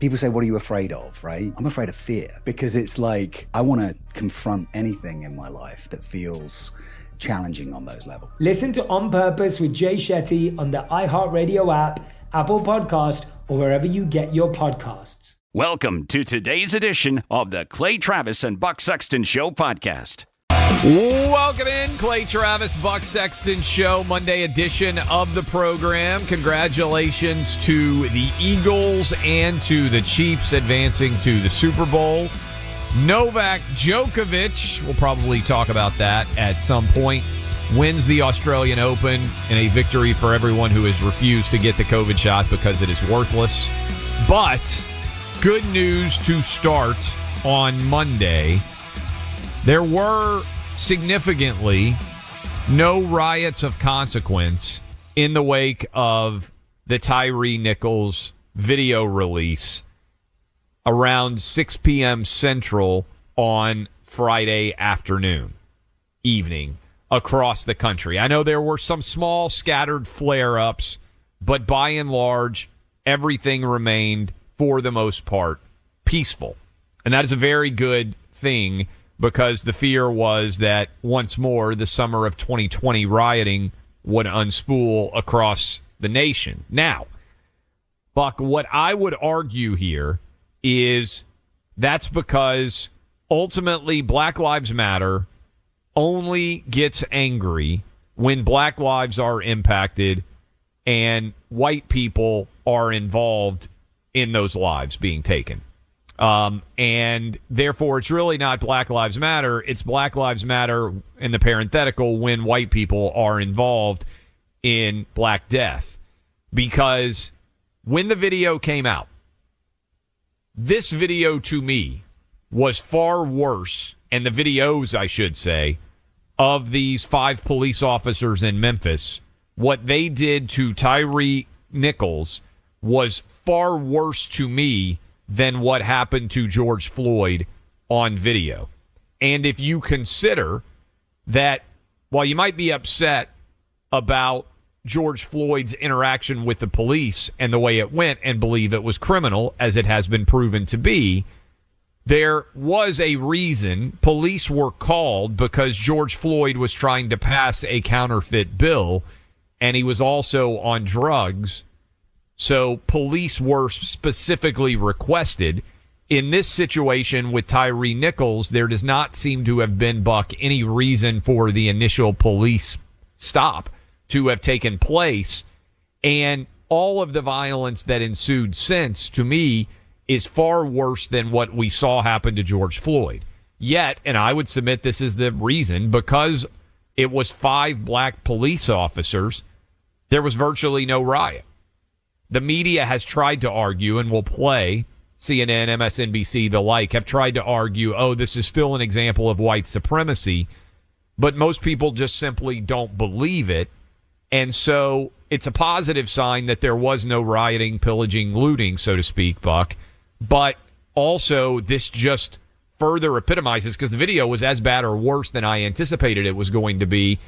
People say, What are you afraid of? Right? I'm afraid of fear because it's like I want to confront anything in my life that feels challenging on those levels. Listen to On Purpose with Jay Shetty on the iHeartRadio app, Apple Podcast, or wherever you get your podcasts. Welcome to today's edition of the Clay Travis and Buck Sexton Show podcast. Welcome in, Clay Travis, Buck Sexton Show, Monday edition of the program. Congratulations to the Eagles and to the Chiefs advancing to the Super Bowl. Novak Djokovic, we'll probably talk about that at some point, wins the Australian Open in a victory for everyone who has refused to get the COVID shot because it is worthless. But good news to start on Monday. There were significantly no riots of consequence in the wake of the Tyre Nichols video release around 6 p.m. Central on Friday afternoon, evening across the country. I know there were some small scattered flare ups, but by and large, everything remained, for the most part, peaceful. And that is a very good thing because the fear was that once more the summer of 2020 rioting would unspool across the nation. Now, Buck, what I would argue here is that's because ultimately Black Lives Matter only gets angry when black lives are impacted and white people are involved in those lives being taken. Um, and therefore, it's really not Black Lives Matter. It's Black Lives Matter in the parenthetical when white people are involved in Black Death. Because when the video came out, this video to me was far worse, and the videos, I should say, of these five police officers in Memphis, what they did to Tyre Nichols was far worse to me than what happened to George Floyd on video. And if you consider that while you might be upset about George Floyd's interaction with the police and the way it went and believe it was criminal, as it has been proven to be, there was a reason police were called because George Floyd was trying to pass a counterfeit bill and he was also on drugs. So police were specifically requested. In this situation with Tyre Nichols, there does not seem to have been, Buck, any reason for the initial police stop to have taken place. And all of the violence that ensued since, to me, is far worse than what we saw happen to George Floyd. Yet, and I would submit this is the reason, because it was five black police officers, there was virtually no riot. The media has tried to argue and will play CNN, MSNBC, the like, have tried to argue, oh, this is still an example of white supremacy. But most people just simply don't believe it. And so it's a positive sign that there was no rioting, pillaging, looting, so to speak, Buck. But also, this just further epitomizes because the video was as bad or worse than I anticipated it was going to be.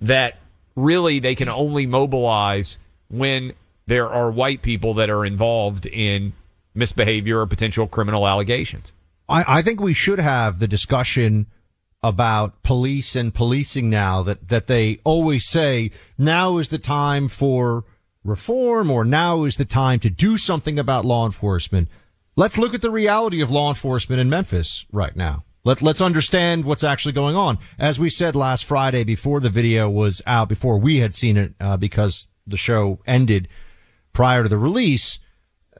That really they can only mobilize when there are white people that are involved in misbehavior or potential criminal allegations. I, I think we should have the discussion about police and policing now that, that they always say now is the time for reform or now is the time to do something about law enforcement. Let's look at the reality of law enforcement in Memphis right now. Let, let's understand what's actually going on. As we said last Friday before the video was out, before we had seen it, uh, because the show ended prior to the release,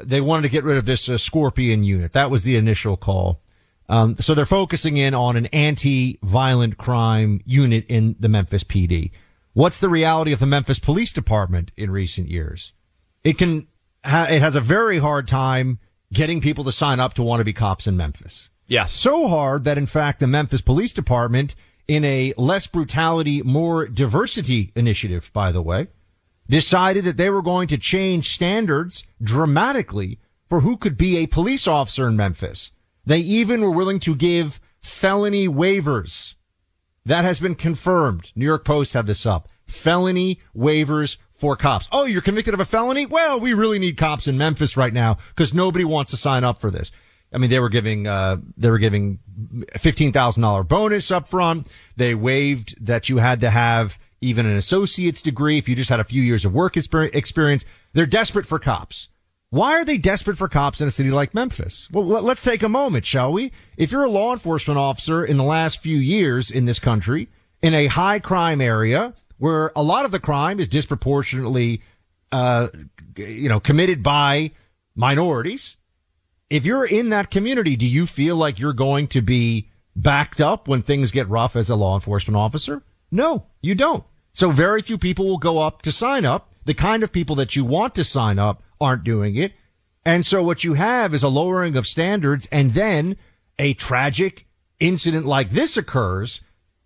they wanted to get rid of this uh, Scorpion unit. That was the initial call. Um, so they're focusing in on an anti-violent crime unit in the Memphis PD. What's the reality of the Memphis Police Department in recent years? It can, ha- it has a very hard time getting people to sign up to want to be cops in Memphis. Yes. So hard that in fact the Memphis Police Department in a less brutality, more diversity initiative, by the way, decided that they were going to change standards dramatically for who could be a police officer in Memphis. They even were willing to give felony waivers. That has been confirmed. New York Post had this up. Felony waivers for cops. Oh, you're convicted of a felony? Well, we really need cops in Memphis right now because nobody wants to sign up for this. I mean, they were giving, uh, they were giving $15,000 bonus up front. They waived that you had to have even an associate's degree if you just had a few years of work experience. They're desperate for cops. Why are they desperate for cops in a city like Memphis? Well, let's take a moment, shall we? If you're a law enforcement officer in the last few years in this country, in a high crime area where a lot of the crime is disproportionately, uh, you know, committed by minorities, if you're in that community, do you feel like you're going to be backed up when things get rough as a law enforcement officer? No, you don't. So very few people will go up to sign up. The kind of people that you want to sign up aren't doing it. And so what you have is a lowering of standards and then a tragic incident like this occurs.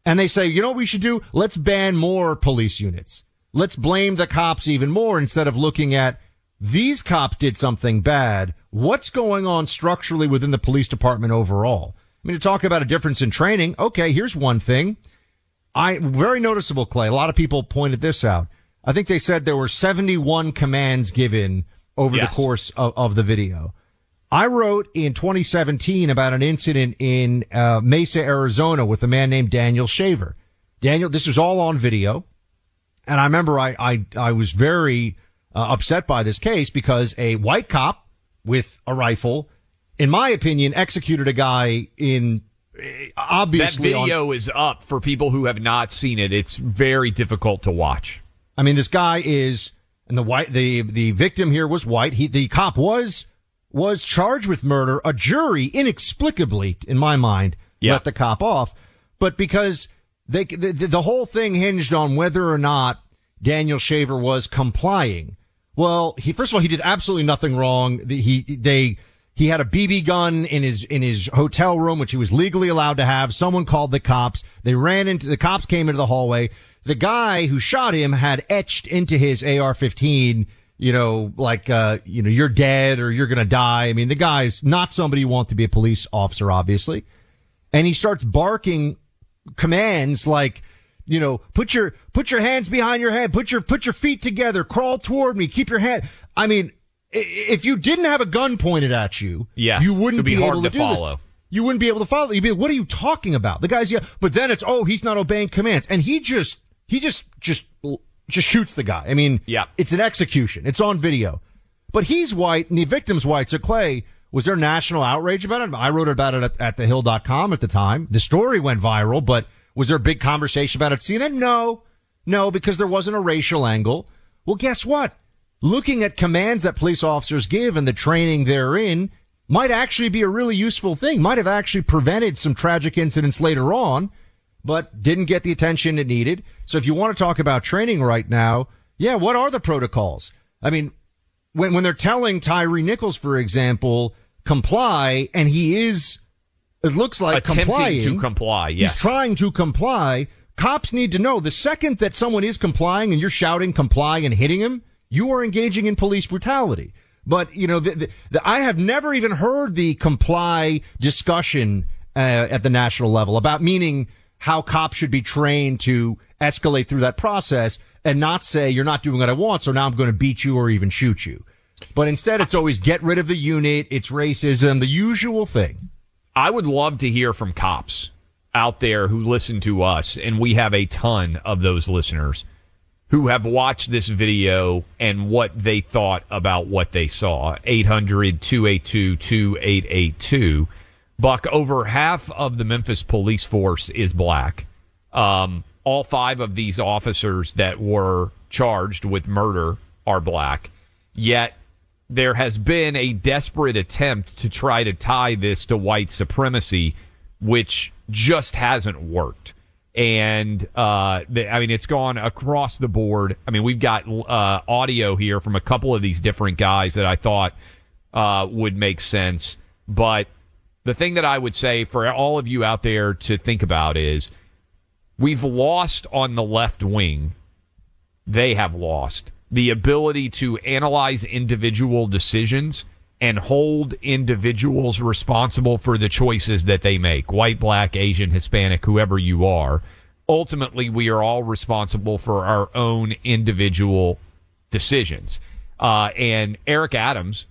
And they say, you know what we should do? Let's ban more police units. Let's blame the cops even more instead of looking at these cops did something bad. What's going on structurally within the police department overall? I mean, to talk about a difference in training. Okay. Here's one thing. I, very noticeable, Clay. A lot of people pointed this out. I think they said there were 71 commands given over yes. the course of, of, the video. I wrote in 2017 about an incident in uh, Mesa, Arizona with a man named Daniel Shaver. Daniel, this was all on video. And I remember I, I, I was very uh, upset by this case because a white cop with a rifle, in my opinion, executed a guy in Uh, obviously that video on, is up for people who have not seen it. It's very difficult to watch. I mean, this guy is, and the white, the, the victim here was white. He, the cop was, was charged with murder. A jury inexplicably, in my mind, yeah. let the cop off. But because they, the, the whole thing hinged on whether or not Daniel Shaver was complying. Well, he, first of all, he did absolutely nothing wrong. He, they, he had a BB gun in his, in his hotel room, which he was legally allowed to have. Someone called the cops. They ran into, the cops came into the hallway. The guy who shot him had etched into his AR-15, you know, like, uh, you know, you're dead or you're going to die. I mean, the guy's not somebody you want to be a police officer, obviously. And he starts barking commands like, you know, put your, put your hands behind your head, put your, put your feet together, crawl toward me, keep your head. I mean, if you didn't have a gun pointed at you, yes, you wouldn't be, be able to, to follow. This. You wouldn't be able to follow. You'd be, like, what are you talking about? The guy's, yeah, but then it's, oh, he's not obeying commands. And he just, he just, just, just shoots the guy. I mean, yeah. it's an execution. It's on video. But he's white and the victim's white. So Clay, was there national outrage about it? I wrote about it at, at thehill.com at the time. The story went viral, but was there a big conversation about it? CNN? No, no, because there wasn't a racial angle. Well, guess what? Looking at commands that police officers give and the training they're in might actually be a really useful thing, might have actually prevented some tragic incidents later on, but didn't get the attention it needed. So if you want to talk about training right now, yeah, what are the protocols? I mean, when, when they're telling Tyre Nichols, for example, comply, and he is, it looks like Attempting complying. to comply, yes. He's trying to comply. Cops need to know the second that someone is complying and you're shouting comply and hitting him, you are engaging in police brutality. But, you know, the, the, the, I have never even heard the comply discussion uh, at the national level about meaning how cops should be trained to escalate through that process and not say, you're not doing what I want, so now I'm going to beat you or even shoot you. But instead, it's always get rid of the unit. It's racism, the usual thing. I would love to hear from cops out there who listen to us, and we have a ton of those listeners who have watched this video and what they thought about what they saw. 800 282 2882. Buck, over half of the Memphis police force is black. Um, all five of these officers that were charged with murder are black. Yet there has been a desperate attempt to try to tie this to white supremacy, which just hasn't worked. And uh, I mean, it's gone across the board. I mean, we've got uh, audio here from a couple of these different guys that I thought uh, would make sense. But the thing that I would say for all of you out there to think about is we've lost on the left wing. They have lost the ability to analyze individual decisions and hold individuals responsible for the choices that they make white, black, Asian, Hispanic, whoever you are. Ultimately, we are all responsible for our own individual decisions. Uh, and Eric Adams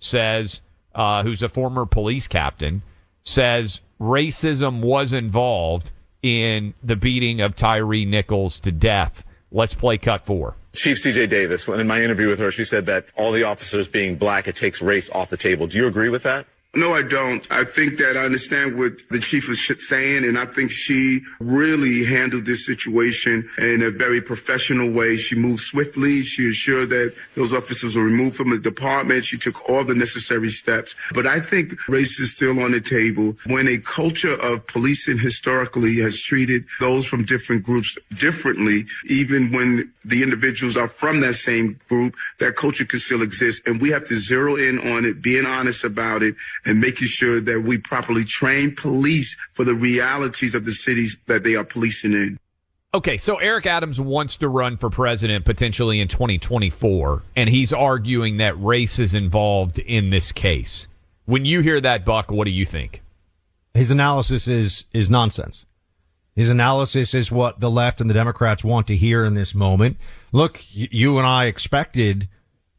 says, uh, who's a former police captain, says racism was involved in the beating of Tyre Nichols to death. Let's play cut four. Chief CJ Davis, when in my interview with her, she said that all the officers being black, it takes race off the table. Do you agree with that? No, I don't. I think that I understand what the chief was saying, and I think she really handled this situation in a very professional way. She moved swiftly. She ensured that those officers were removed from the department. She took all the necessary steps. But I think race is still on the table. When a culture of policing historically has treated those from different groups differently, even when the individuals are from that same group, that culture can still exist. And we have to zero in on it, being honest about it, and making sure that we properly train police for the realities of the cities that they are policing in. Okay, so Eric Adams wants to run for president potentially in 2024, and he's arguing that race is involved in this case. When you hear that, Buck, what do you think? His analysis is is nonsense. His analysis is what the left and the Democrats want to hear in this moment. Look, y- you and I expected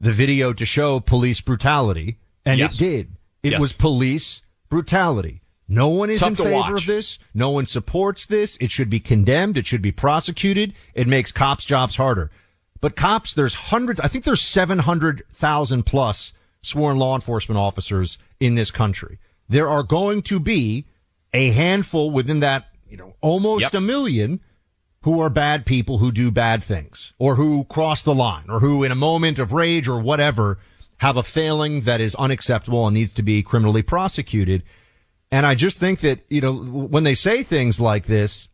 the video to show police brutality, and Yes. it did. It Yes. was police brutality. No one is Tough in favor watch. of this. No one supports this. It should be condemned. It should be prosecuted. It makes cops' jobs harder. But cops, there's hundreds, I think there's 700,000 plus sworn law enforcement officers in this country. There are going to be a handful within that, you know, almost a million who are bad people who do bad things or who cross the line or who in a moment of rage or whatever have a failing that is unacceptable and needs to be criminally prosecuted. And I just think that, you know, when they say things like this,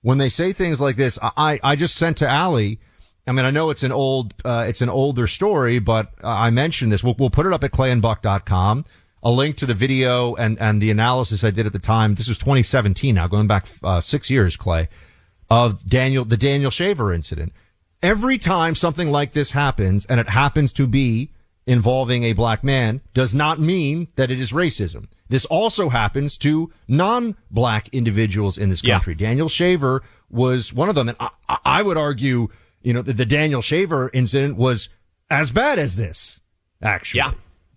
when they say things like this, I, I just sent to Ali. I mean, I know it's an old, uh, it's an older story, but uh, I mentioned this. We'll, we'll put it up at clayandbuck.com. A link to the video and, and the analysis I did at the time. This was 2017 now, going back, uh, six years, Clay, of Daniel, the Daniel Shaver incident. Every time something like this happens and it happens to be involving a black man does not mean that it is racism. This also happens to non-black individuals in this Yeah. country. Daniel Shaver was one of them. And I, I- I would argue, you know, that the Daniel Shaver incident was as bad as this, actually. Yeah.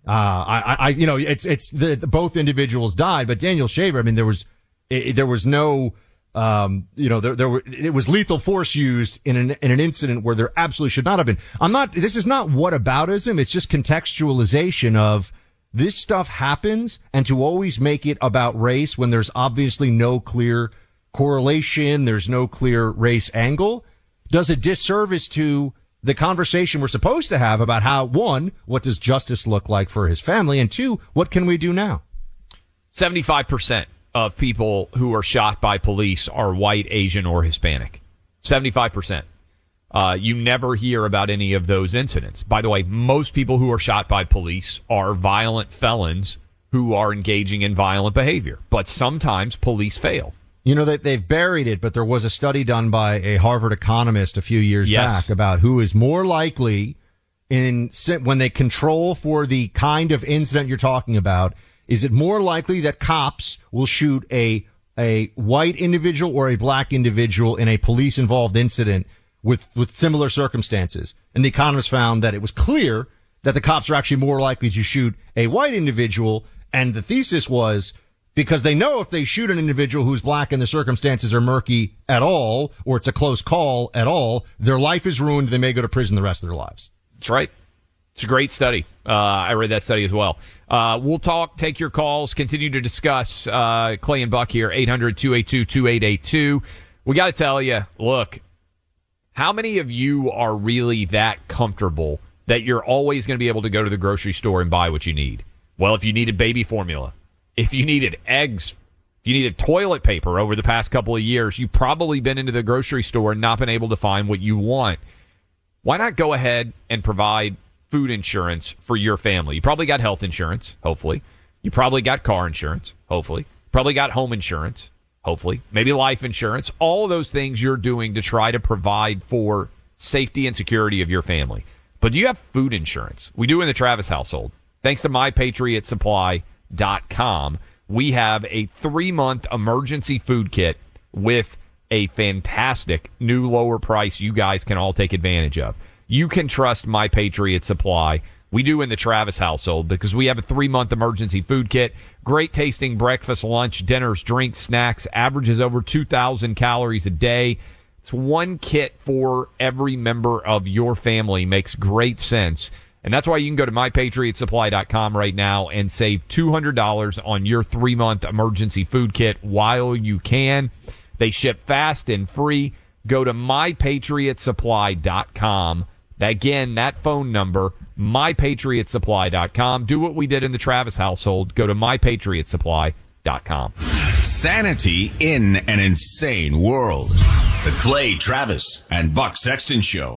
Uh, I, I, you know, it's, it's the, the- both individuals died, but Daniel Shaver, I mean, there was, it, there was no, um, you know, there, there were, it was lethal force used in an, in an incident where there absolutely should not have been. I'm not, this is not whataboutism. It's just contextualization of this stuff happens and to always make it about race when there's obviously no clear correlation. There's no clear race angle does a disservice to the conversation we're supposed to have about how one, what does justice look like for his family? And two, what can we do now? 75% of people who are shot by police are white, Asian, or Hispanic. 75%. Uh, you never hear about any of those incidents. By the way, most people who are shot by police are violent felons who are engaging in violent behavior. But sometimes police fail. You know that they've buried it, but there was a study done by a Harvard economist a few years Yes. back about who is more likely in when they control for the kind of incident you're talking about. Is it more likely that cops will shoot a a white individual or a black individual in a police involved incident with with similar circumstances? And the economist found that it was clear that the cops are actually more likely to shoot a white individual. And the thesis was because they know if they shoot an individual who's black and the circumstances are murky at all, or it's a close call at all, their life is ruined. They may go to prison the rest of their lives. That's right. It's a great study. Uh, I read that study as well. Uh, we'll talk, take your calls, continue to discuss uh, Clay and Buck here, 800 282 2882. We got to tell you, look, how many of you are really that comfortable that you're always going to be able to go to the grocery store and buy what you need? Well, if you needed baby formula, if you needed eggs, if you needed toilet paper over the past couple of years, you've probably been into the grocery store and not been able to find what you want. Why not go ahead and provide food insurance for your family? You probably got health insurance, hopefully. You probably got car insurance, hopefully. Probably got home insurance, hopefully. Maybe life insurance. All those things you're doing to try to provide for safety and security of your family. But do you have food insurance? We do in the Travis household. Thanks to mypatriotsupply.com, we have a three month emergency food kit with a fantastic new lower price you guys can all take advantage of. You can trust My Patriot Supply. We do in the Travis household because we have a three month emergency food kit. Great tasting breakfast, lunch, dinners, drinks, snacks, averages over 2,000 calories a day. It's one kit for every member of your family. Makes great sense. And that's why you can go to mypatriotsupply.com right now and save $200 on your three month emergency food kit while you can. They ship fast and free. Go to mypatriotsupply.com. Again, that phone number, mypatriotsupply.com. Do what we did in the Travis household. Go to mypatriotsupply.com. Sanity in an insane world. The Clay Travis and Buck Sexton Show.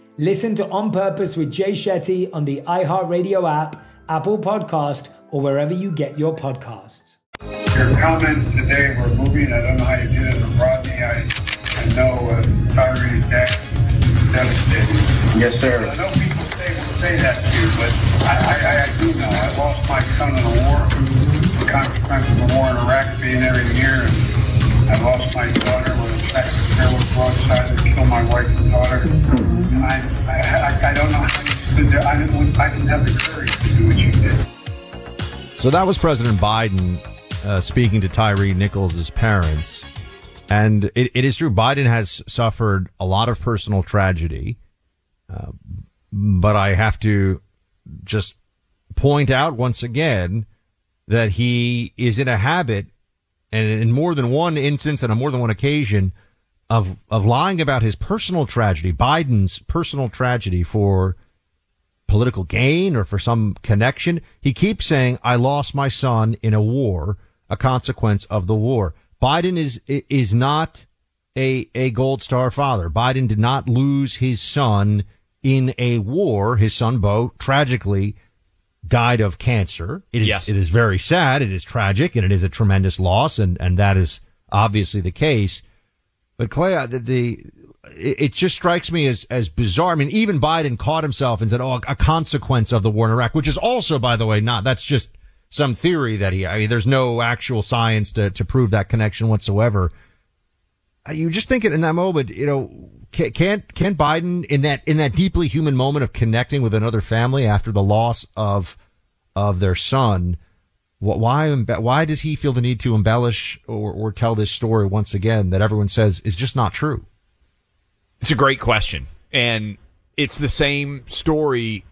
Listen to On Purpose with Jay Shetty on the iHeartRadio app, Apple Podcast, or wherever you get your podcasts. Your comments today were moving. I don't know how you did it, Rodney. I, I know uh, Tyre's death devastating. Yes, sir. I know people say, say that to you, but I, I, I do know. I lost my son in the war, the consequence of the war in Iraq being every year. And, I lost my daughter tractor was broadside to kill my wife and daughter. I, I, I, don't know how you there. I didn't, I didn't have the courage to do what you did. So that was President Biden uh, speaking to Tyre Nichols' parents. And it, it is true. Biden has suffered a lot of personal tragedy. Uh, but I have to just point out once again that he is in a habit and in more than one instance and on more than one occasion of, of lying about his personal tragedy, Biden's personal tragedy for political gain or for some connection. He keeps saying, I lost my son in a war, a consequence of the war. Biden is, is not a, a gold star father. Biden did not lose his son in a war. His son Bo tragically died of cancer. It is, Yes. it is very sad. It is tragic and it is a tremendous loss. And, and that is obviously the case. But Clay, the, the it it just strikes me as, as bizarre. I mean, even Biden caught himself and said, oh, a consequence of the war in Iraq, which is also, by the way, not, that's just some theory that he, I mean, there's no actual science to, to prove that connection whatsoever. You just think in that moment, you know, can, can, can Biden in that, in that deeply human moment of connecting with another family after the loss of, of their son, wh- why, why does he feel the need to embellish or, or tell this story once again that everyone says is just not true? It's a great question. And it's the same story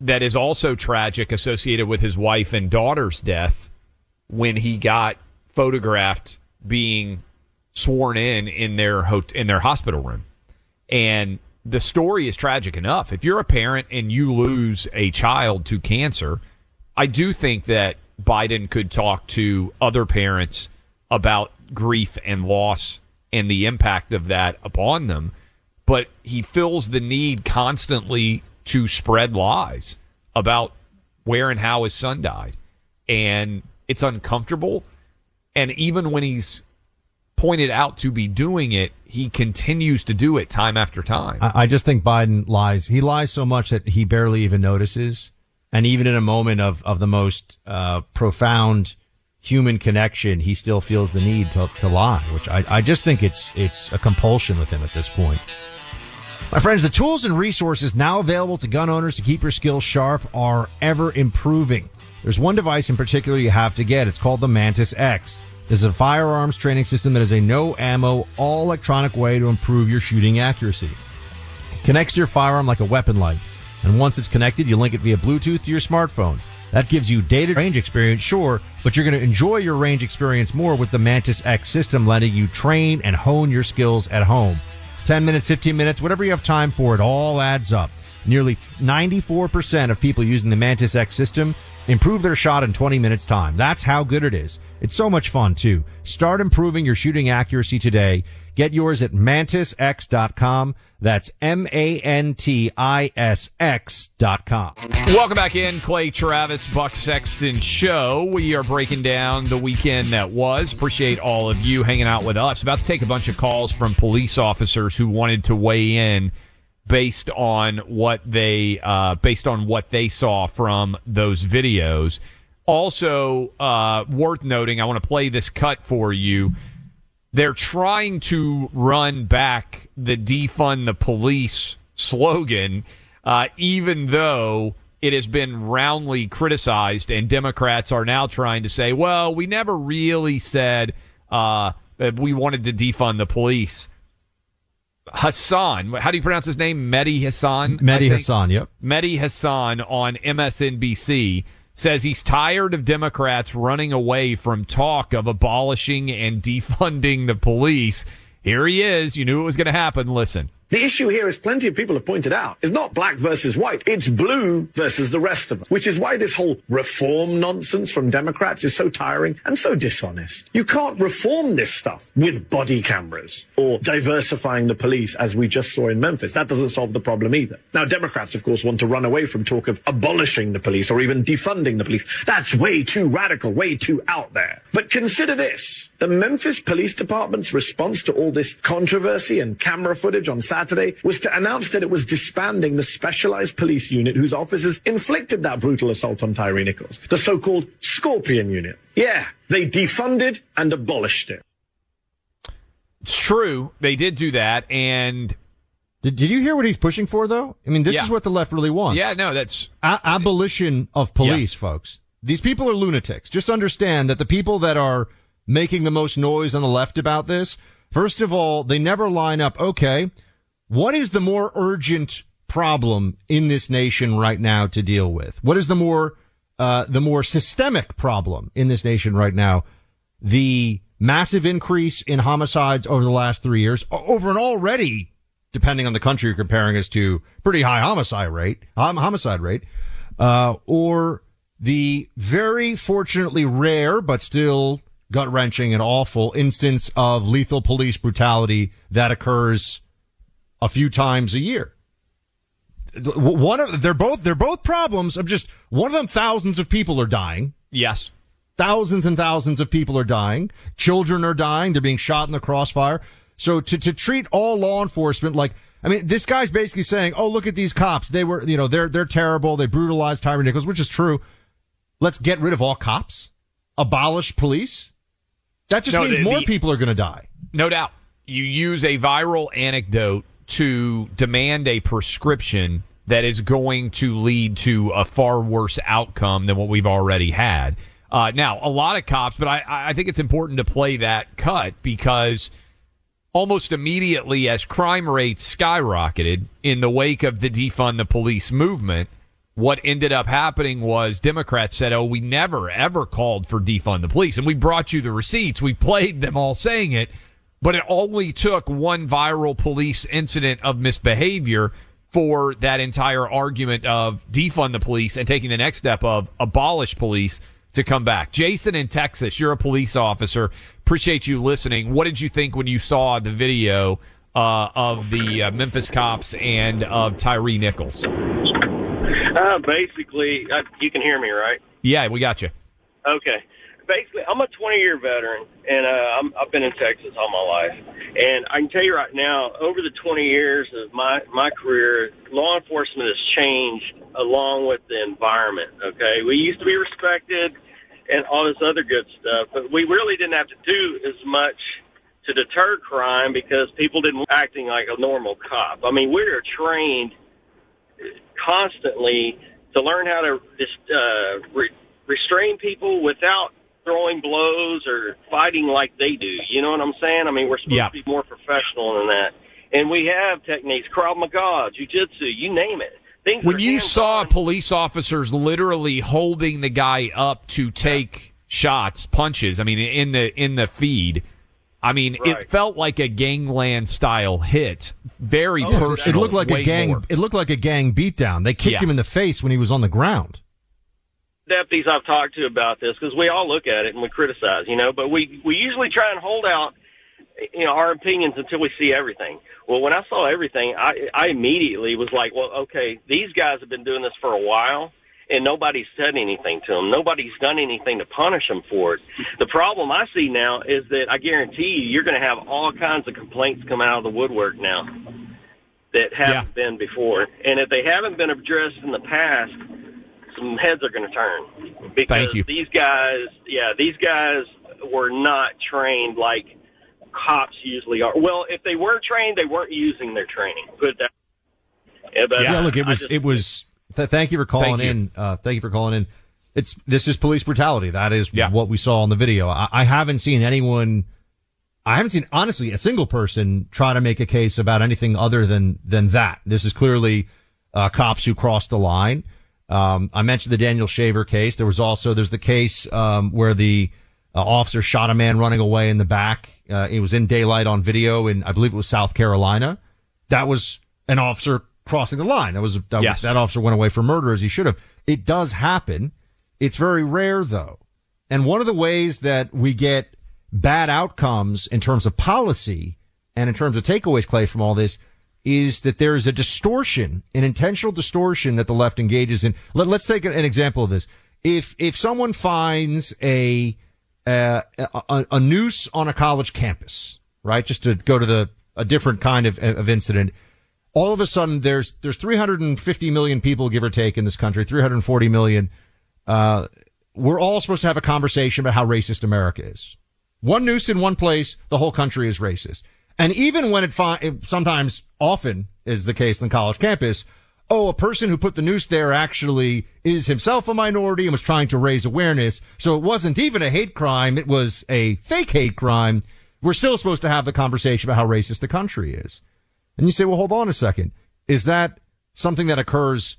that is also tragic associated with his wife and daughter's death when he got photographed being sworn in in their hot- in their hospital room. And the story is tragic enough. If you're a parent and you lose a child to cancer, I do think that Biden could talk to other parents about grief and loss and the impact of that upon them. But he feels the need constantly to spread lies about where and how his son died. And it's uncomfortable. And even when he's pointed out to be doing it, he continues to do it time after time. I, I just think Biden lies. He lies so much that he barely even notices. And even in a moment of, of the most, uh, profound human connection, he still feels the need to, to lie, which I, I just think it's, it's a compulsion with him at this point. My friends, the tools and resources now available to gun owners to keep your skills sharp are ever improving. There's one device in particular you have to get. It's called the Mantis X. This is a firearms training system that is a no ammo, all electronic way to improve your shooting accuracy. It connects to your firearm like a weapon light. And once it's connected, you link it via Bluetooth to your smartphone. That gives you data range experience, sure, but you're going to enjoy your range experience more with the Mantis X system, letting you train and hone your skills at home. 10 minutes, 15 minutes, whatever you have time for, it all adds up. Nearly 94% of people using the Mantis X system improve their shot in 20 minutes time. That's how good it is. It's so much fun too. Start improving your shooting accuracy today. Get yours at mantisx.com. That's M-A-N-T-I-S-X dot com. Welcome back in, Clay Travis, Buck Sexton Show. We are breaking down the weekend that was. Appreciate all of you hanging out with us. About to take a bunch of calls from police officers who wanted to weigh in based on what they uh, based on what they saw from those videos. Also, uh, worth noting, I want to play this cut for you. They're trying to run back the defund the police slogan, uh, even though it has been roundly criticized, and Democrats are now trying to say, well, we never really said uh, that we wanted to defund the police. Hasan, how do you pronounce his name? Mehdi Hasan? Mehdi? Hasan, yep. Mehdi Hasan on MSNBC says he's tired of Democrats running away from talk of abolishing and defunding the police. Here he is. You knew it was going to happen. Listen. The issue here, as plenty of people have pointed out, is not black versus white. It's blue versus the rest of us, which is why this whole reform nonsense from Democrats is so tiring and so dishonest. You can't reform this stuff with body cameras or diversifying the police as we just saw in Memphis. That doesn't solve the problem either. Now, Democrats, of course, want to run away from talk of abolishing the police or even defunding the police. That's way too radical, way too out there. But consider this. The Memphis Police Department's response to all this controversy and camera footage on Saturday was to announce that it was disbanding the specialized police unit whose officers inflicted that brutal assault on Tyre Nichols, the so-called Scorpion Unit. Yeah, they defunded and abolished it. It's true. They did do that. And Did, did you hear what he's pushing for though? I mean, this Yeah. is what the left really wants. yeah, no, that's A- abolition of police, folks. These people are lunatics. Just understand that the people that are making the most noise on the left about this First of all, they never line up. Okay. What is the more urgent problem in this nation right now to deal with? What is the more, uh, the more systemic problem in this nation right now? The massive increase in homicides over the last three years over an already, depending on the country you're comparing us to, pretty high homicide rate, homicide rate, uh, or the very fortunately rare, but still gut wrenching and awful instance of lethal police brutality that occurs a few times a year. One of, they're both, they're both problems of just one of them thousands of people are dying. Yes. Thousands and thousands of people are dying. Children are dying. They're being shot in the crossfire. So to, to treat all law enforcement like, I mean, this guy's basically saying, "Oh, look at these cops. They were, you know, they're they're terrible. They brutalized Tyre Nichols," which is true. Let's get rid of all cops, abolish police. That just No, means the- more the- people are going to die. No doubt. You use a viral anecdote to demand a prescription that is going to lead to a far worse outcome than what we've already had. Uh, now, a lot of cops, but I, I think it's important to play that cut because almost immediately as crime rates skyrocketed in the wake of the defund the police movement, what ended up happening was Democrats said, "Oh, we never ever called for defund the police," and we brought you the receipts. We played them all saying it, but it only took one viral police incident of misbehavior for that entire argument of defund the police and taking the next step of abolish police to come back. Jason in Texas, you're a police officer. Appreciate you listening. What did you think when you saw the video uh, of the uh, Memphis cops and of Tyre Nichols? Uh, basically, uh, you can hear me, right? Yeah, we got you. Okay. Basically, I'm a 20 year veteran, and uh, I'm, I've been in Texas all my life. And I can tell you right now, over the 20 years of my my career, law enforcement has changed along with the environment. Okay, we used to be respected and all this other good stuff, but we really didn't have to do as much to deter crime because people didn't acting like a normal cop. I mean, we are trained constantly to learn how to just uh, re- restrain people without throwing blows or fighting like they do. You know what I'm saying? I mean, we're supposed Yeah. to be more professional than that. And we have techniques, Krav Maga, Jiu-Jitsu, you name it. Things When you hands- saw police officers literally holding the guy up to take shots, punches, I mean, in the in the feed, I mean, Right. it felt like a gangland style hit. Very Yes, personal. it looked like a gang. more. It looked like a gang beatdown. They kicked Yeah. him in the face when he was on the ground. Deputies I've talked to about this because we all look at it and we criticize, you know, but we we usually try and hold out, you know, our opinions until we see everything. Well, when I saw everything, I I immediately was like, well, okay, these guys have been doing this for a while. And nobody's said anything to them. Nobody's done anything to punish them for it. The problem I see now is that I guarantee you, you're going to have all kinds of complaints come out of the woodwork now that haven't been before. And if they haven't been addressed in the past, some heads are going to turn because Thank you. these guys, yeah, these guys were not trained like cops usually are. Well, if they were trained, they weren't using their training. Put that. Yeah, but yeah, I- look, it was just- it was. Th- thank you for calling Thank you. in. Uh, thank you for calling in. It's this is police brutality. That is what we saw in the video. I, I haven't seen anyone. I haven't seen honestly a single person try to make a case about anything other than than that. This is clearly uh, cops who crossed the line. Um, I mentioned the Daniel Shaver case. There was also there's the case um, where the uh, officer shot a man running away in the back. Uh, it was in daylight on video, and I believe it was South Carolina. That was an officer crossing the line. That was that, Yes. that officer went away for murder as he should have. It does happen. It's very rare though. And one of the ways that we get bad outcomes in terms of policy and in terms of takeaways, Clay, from all this is that there is a distortion, an intentional distortion that the left engages in. Let, us take an example of this. If, if someone finds a, uh, a, a noose on a college campus, right? Just to go to the, a different kind of, of incident. All of a sudden there's, there's 350 million people, give or take, in this country, 340 million. Uh, we're all supposed to have a conversation about how racist America is. One noose in one place, the whole country is racist. And even when it, fi- sometimes, often is the case in college campus, oh, a person who put the noose there actually is himself a minority and was trying to raise awareness. So it wasn't even a hate crime. It was a fake hate crime. we're still supposed to have the conversation about how racist the country is. And you say, well, hold on a second. Is that something that occurs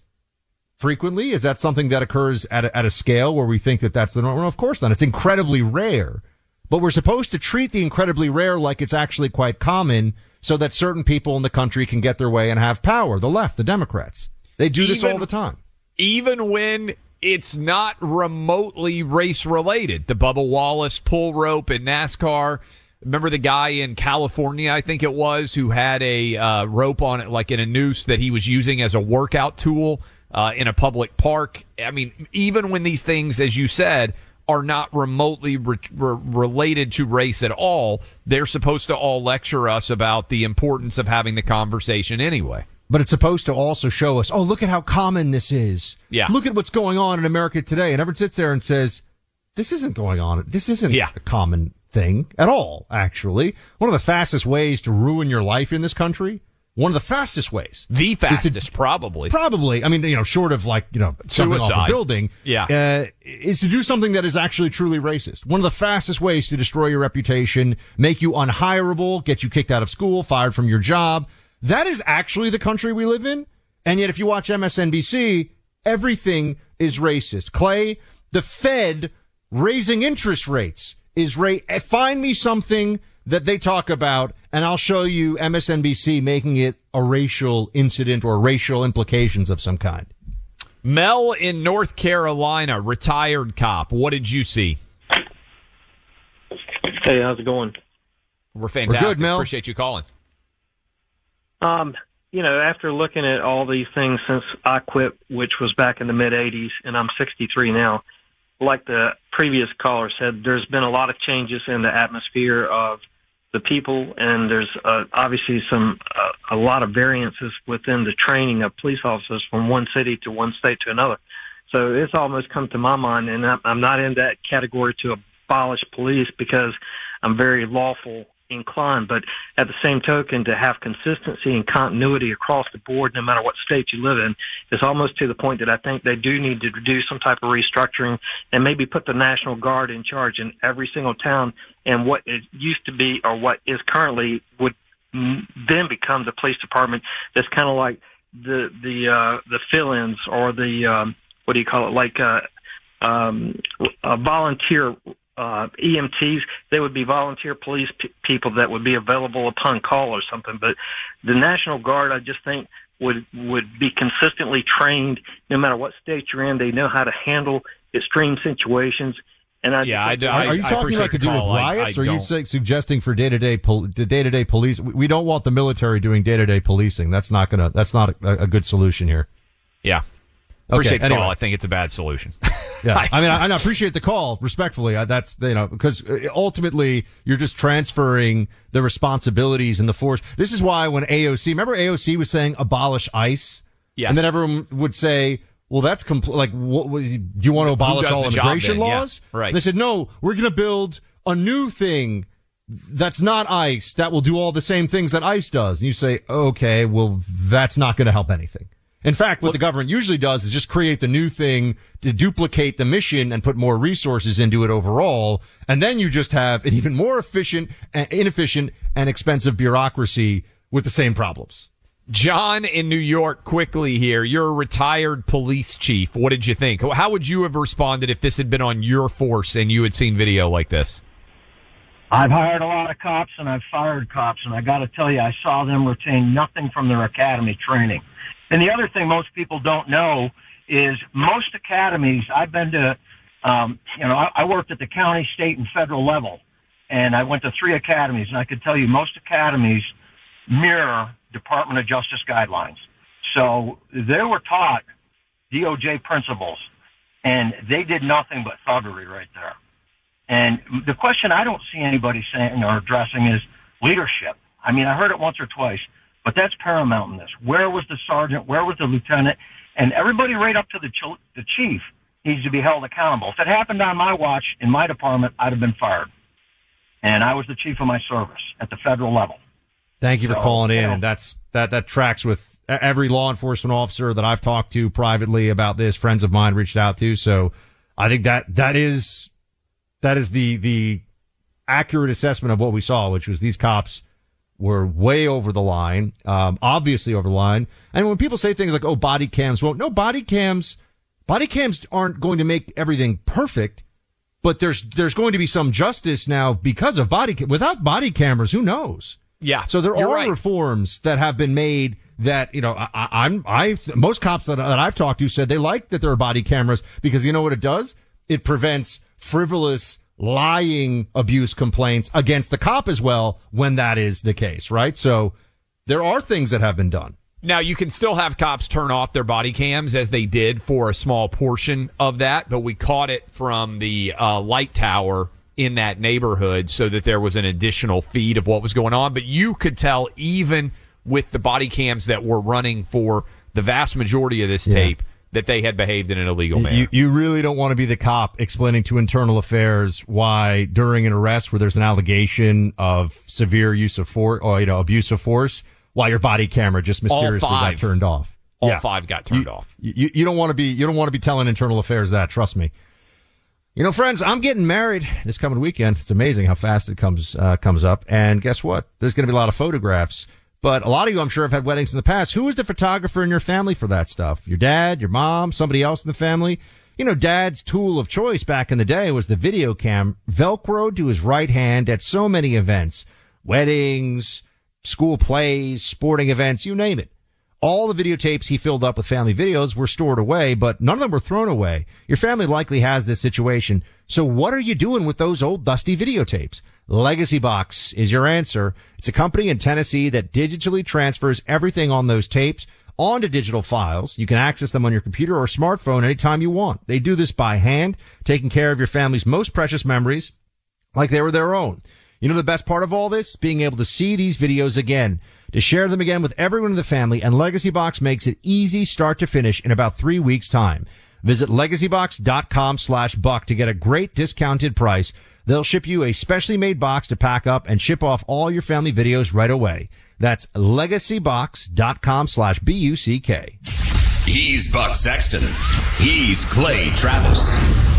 frequently? Is that something that occurs at a, at a scale where we think that that's the norm? Well, of course not. It's incredibly rare, but we're supposed to treat the incredibly rare like it's actually quite common so that certain people in the country can get their way and have power. The left, the Democrats, they do this Even- all the time. even when it's not remotely race related. The Bubba Wallace pull rope in NASCAR. Remember the guy in California, I think it was, who had a uh, rope on it, like in a noose that he was using as a workout tool uh, in a public park. I mean, even when these things, as you said, are not remotely re- re- related to race at all, they're supposed to all lecture us about the importance of having the conversation anyway. But it's supposed to also show us, oh, look at how common this is. Yeah. Look at what's going on in America today. And everyone sits there and says, this isn't going on. This isn't a common thing at all, actually. One of the fastest ways to ruin your life in this country, one of the fastest ways. The is to- fastest, probably. Probably. I mean, you know, short of like, you know, jumping off a building. Yeah. Uh, is to do something that is actually truly racist. One of the fastest ways to destroy your reputation, make you unhireable, get you kicked out of school, fired from your job. That is actually the country we live in. And yet if you watch MSNBC, everything is racist. Clay, the Fed raising interest rates is ra- eh, find me something that they talk about and I'll show you MSNBC making it a racial incident or racial implications of some kind. Mel in North Carolina, retired cop. What did you see? Hey, how's it going? We're fantastic. We're good, Mel. Appreciate you calling. Um, you know, after looking at all these things since I quit, which was back in the mid 80s, and I'm 63 now, like the previous caller said, there's been a lot of changes in the atmosphere of the people, and there's uh, obviously some uh, a lot of variances within the training of police officers from one city to one state to another. So it's almost come to my mind, and I'm I'm not in that category to abolish police because I'm very lawful inclined. But at the same token, to have consistency and continuity across the board, no matter what state you live in, is almost to the point that I think they do need to do some type of restructuring and maybe put the National Guard in charge in every single town. And what it used to be, or what is currently, would then become the police department. That's kind of like the the uh, the fill-ins or the um, what do you call it? Like uh, um, uh, volunteer uh, EMTs. They would be volunteer police p- people that would be available upon call or something. But the National Guard, I just think would would be consistently trained no matter what state you're in. They know how to handle extreme situations. And I Yeah, I just do- think- Are, are you talking about to do with riots, or are you say, suggesting for day to day day to day police? We we don't want the military doing day to day policing. That's not gonna. That's not a, a good solution here. Yeah. Okay, Appreciate the anyway. call. I think it's a bad solution. Yeah, I mean, I, I appreciate the call respectfully. Uh, That's you know because uh, ultimately you're just transferring the responsibilities and the force. This is why when AOC, remember AOC was saying abolish ICE, Yes. and then everyone would say, well, that's compl- like, what, what, do you want to abolish all job immigration then? Yeah, laws? right. And they said, no, we're going to build a new thing that's not ICE that will do all the same things that ICE does. And you say, okay, well, that's not going to help anything. In fact, what the government usually does is just create the new thing to duplicate the mission and put more resources into it overall. And then you just have an even more efficient, uh, inefficient and expensive bureaucracy with the same problems. John in New York, quickly here. You're a retired police chief. What did you think? How would you have responded if this had been on your force and you had seen video like this? I've hired a lot of cops and I've fired cops, and I got to tell you, I saw them retain nothing from their academy training. And the other thing most people don't know is most academies. I've been to, um, you know, I, I worked at the county, state, and federal level, and I went to three academies, and I could tell you most academies mirror Department of Justice guidelines. So they were taught DOJ principles, and they did nothing but thuggery right there. And the question I don't see anybody saying or addressing is leadership. I mean, I heard it once or twice, but that's paramount in this. Where was the sergeant? Where was the lieutenant? And everybody right up to the, ch- the chief needs to be held accountable. If it happened on my watch in my department, I'd have been fired. And I was the chief of my service at the federal level. Thank you for So, calling in, you know- and that's that that tracks with every law enforcement officer that I've talked to privately about this. Friends of mine reached out to, so I think that that is that is the the accurate assessment of what we saw, which was these cops were way over the line, um, obviously over the line. And when people say things like, "Oh, body cams," well, no, body cams, body cams aren't going to make everything perfect, but there's there's going to be some justice now because of body. Without body cameras, who knows? Yeah. So there are right. reforms that have been made that, you know, I, I- I'm, I, most cops that, that I've talked to said they like that there are body cameras because you know what it does? It prevents frivolous lying abuse complaints against the cop as well when that is the case, right? So there are things that have been done. Now you can still have cops turn off their body cams as they did for a small portion of that, but we caught it from the uh, light tower in that neighborhood so that there was an additional feed of what was going on. But you could tell even with the body cams that were running for the vast majority of this Yeah. tape that they had behaved in an illegal manner. You, you really don't want to be the cop explaining to internal affairs why during an arrest where there's an allegation of severe use of force or, you know, abuse of force, why your body camera just mysteriously got turned off. All Yeah. five got turned You- off. You, you don't want to be, you don't want to be telling internal affairs that, trust me. You know, friends, I'm getting married this coming weekend. It's amazing how fast it comes, uh, comes up. And guess what? There's going to be a lot of photographs. But a lot of you, I'm sure, have had weddings in the past. Who was the photographer in your family for that stuff? Your dad, your mom, somebody else in the family? You know, dad's tool of choice back in the day was the video cam, velcroed to his right hand at so many events. Weddings, school plays, sporting events, you name it. All the videotapes he filled up with family videos were stored away, but none of them were thrown away. Your family likely has this situation. So what are you doing with those old dusty videotapes? Legacy Box is your answer. It's a company in Tennessee that digitally transfers everything on those tapes onto digital files. You can access them on your computer or smartphone anytime you want. They do this by hand, taking care of your family's most precious memories like they were their own. You know the best part of all this? Being able to see these videos again, to share them again with everyone in the family, and Legacy Box makes it easy start to finish in about three weeks time. Visit legacybox.com slash buck to get a great discounted price. They'll ship you a specially made box to pack up and ship off all your family videos right away. That's legacybox.com slash B-U-C-K. He's Buck Sexton. He's Clay Travis.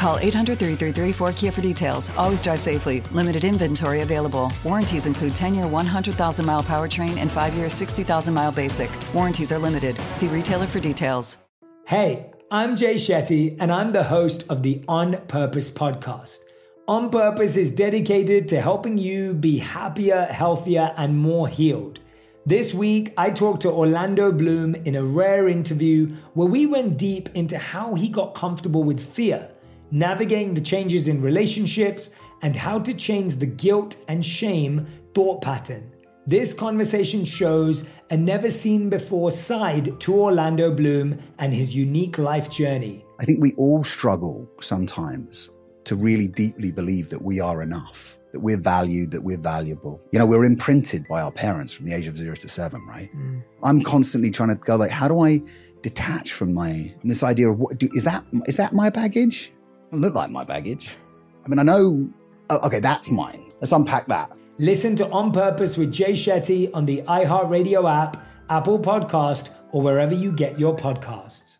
Call 800 333 4KIA for details. Always drive safely. Limited inventory available. Warranties include 10 year 100,000 mile powertrain and 5 year 60,000 mile basic. Warranties are limited. See retailer for details. Hey, I'm Jay Shetty, and I'm the host of the On Purpose podcast. On Purpose is dedicated to helping you be happier, healthier, and more healed. This week, I talked to Orlando Bloom in a rare interview where we went deep into how he got comfortable with fear, navigating the changes in relationships, and how to change the guilt and shame thought pattern. This conversation shows a never seen before side to Orlando Bloom and his unique life journey. I think we all struggle sometimes to really deeply believe that we are enough, that we're valued, that we're valuable. You know, we're imprinted by our parents from the age of zero to seven, right? Mm. I'm constantly trying to go like, how do I detach from my from this idea of what do, is that is that my baggage? Look like my baggage. I mean, I know. oh, okay, that's mine. Let's unpack that. Listen to On Purpose with Jay Shetty on the iHeartRadio app, Apple Podcast, or wherever you get your podcasts.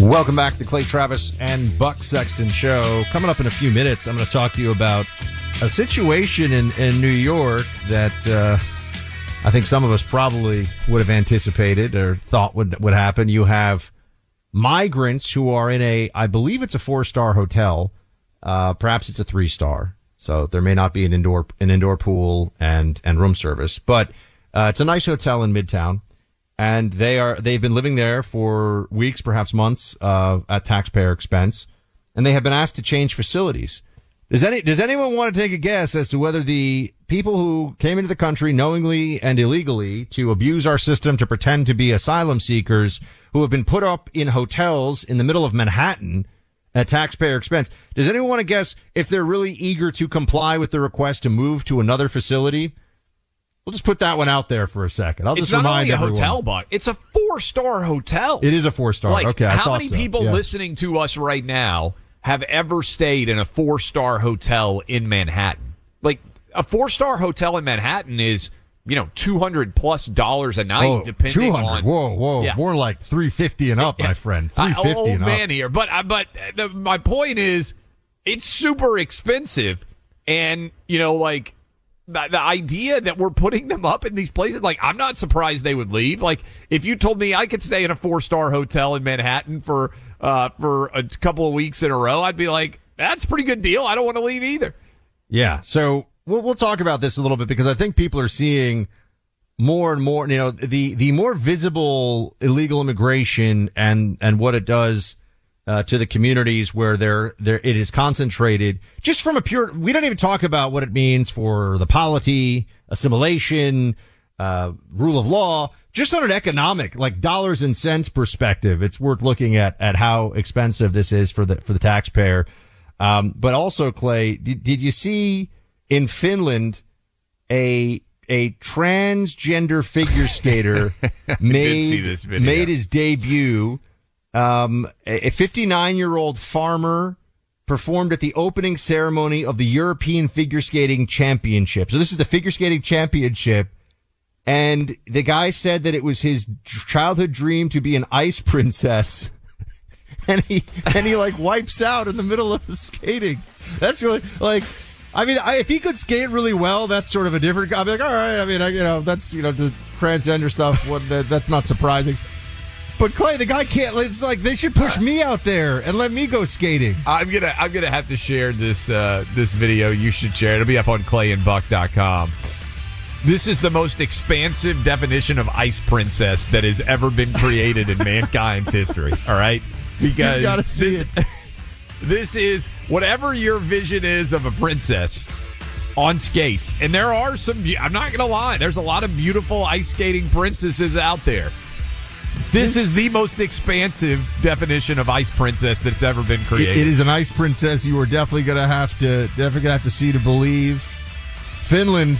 Welcome back to Clay Travis and Buck Sexton show. Coming up in a few minutes, I'm going to talk to you about a situation in, in New York that uh, I think some of us probably would have anticipated or thought would would happen. You have migrants who are in a, I believe it's a four star hotel, uh, perhaps it's a three star. So there may not be an indoor an indoor pool and and room service, but uh, it's a nice hotel in Midtown and they are they've been living there for weeks, perhaps months, uh, at taxpayer expense, and they have been asked to change facilities. Does any does anyone want to take a guess as to whether the people who came into the country knowingly and illegally to abuse our system to pretend to be asylum seekers who have been put up in hotels in the middle of Manhattan at taxpayer expense, does anyone want to guess if they're really eager to comply with the request to move to another facility? We'll just put that one out there for a second. I'll it's just not remind only a everyone. hotel, but It's a four star hotel. It is a four star. Like, okay, I how many so. people Yeah. listening to us right now have ever stayed in a four star hotel in Manhattan? Like a four star hotel in Manhattan is, you know, two hundred plus dollars a night, Oh, depending 200. on. Whoa, whoa, Yeah. more like three fifty and up, my friend. Three fifty old and man up. here, but uh, but the, my point is, it's super expensive, and you know, like the, idea that we're putting them up in these places, like I'm not surprised they would leave. Like if you told me I could stay in a four star hotel in Manhattan for uh for a couple of weeks in a row, I'd be like, that's a pretty good deal. I don't want to leave either. Yeah. So we'll we'll talk about this a little bit because I think people are seeing more and more. You know, the the more visible illegal immigration and and what it does. Uh, to the communities where there there it is concentrated just from a pure we don't even talk about what it means for the polity assimilation uh, rule of law just on an economic like dollars and cents perspective it's worth looking at at how expensive this is for the for the taxpayer um, but also clay did, did you see in finland a a transgender figure skater made see this video. made his debut um, a 59 year old farmer performed at the opening ceremony of the European Figure Skating Championship. So this is the figure skating championship. And the guy said that it was his childhood dream to be an ice princess. and he, and he like wipes out in the middle of the skating. That's really like, I mean, I, if he could skate really well, that's sort of a different, I'd be like, all right. I mean, I, you know, that's, you know, the transgender stuff. What, that, that's not surprising. But Clay, the guy can't. It's like they should push me out there and let me go skating. I'm gonna I'm gonna have to share this uh, this video. You should share. it. It'll be up on clayandbuck.com. This is the most expansive definition of ice princess that has ever been created in mankind's history. All right, because gotta see this, This is whatever your vision is of a princess on skates, and there are some. I'm not gonna lie. There's a lot of beautiful ice skating princesses out there. This, is the most expansive definition of ice princess that's ever been It- created. it is an ice princess. You are definitely gonna have to definitely gonna have to see to believe. Finland,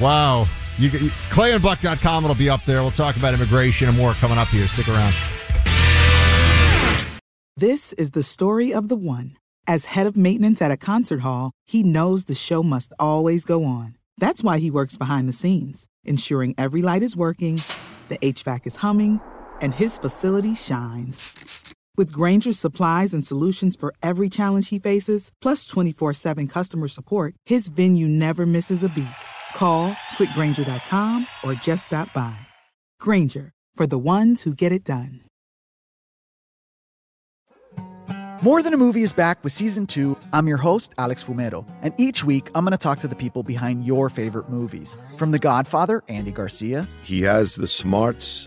wow. You, you clayandbuck.com. It'll be up there. We'll talk about immigration and more coming up here. Stick around. This is the story of the one. As head of maintenance at a concert hall, he knows the show must always go on. That's why he works behind the scenes, ensuring every light is working, the HVAC is humming, and his facility shines. With Grainger's supplies and solutions for every challenge he faces, plus 24 7 customer support, his venue never misses a beat. Call quickgranger.com or just stop by. Grainger, for the ones who get it done. More Than a Movie is back with season two. I'm your host, Alex Fumero, and each week I'm going to talk to the people behind your favorite movies. From The Godfather, Andy Garcia, He has the smarts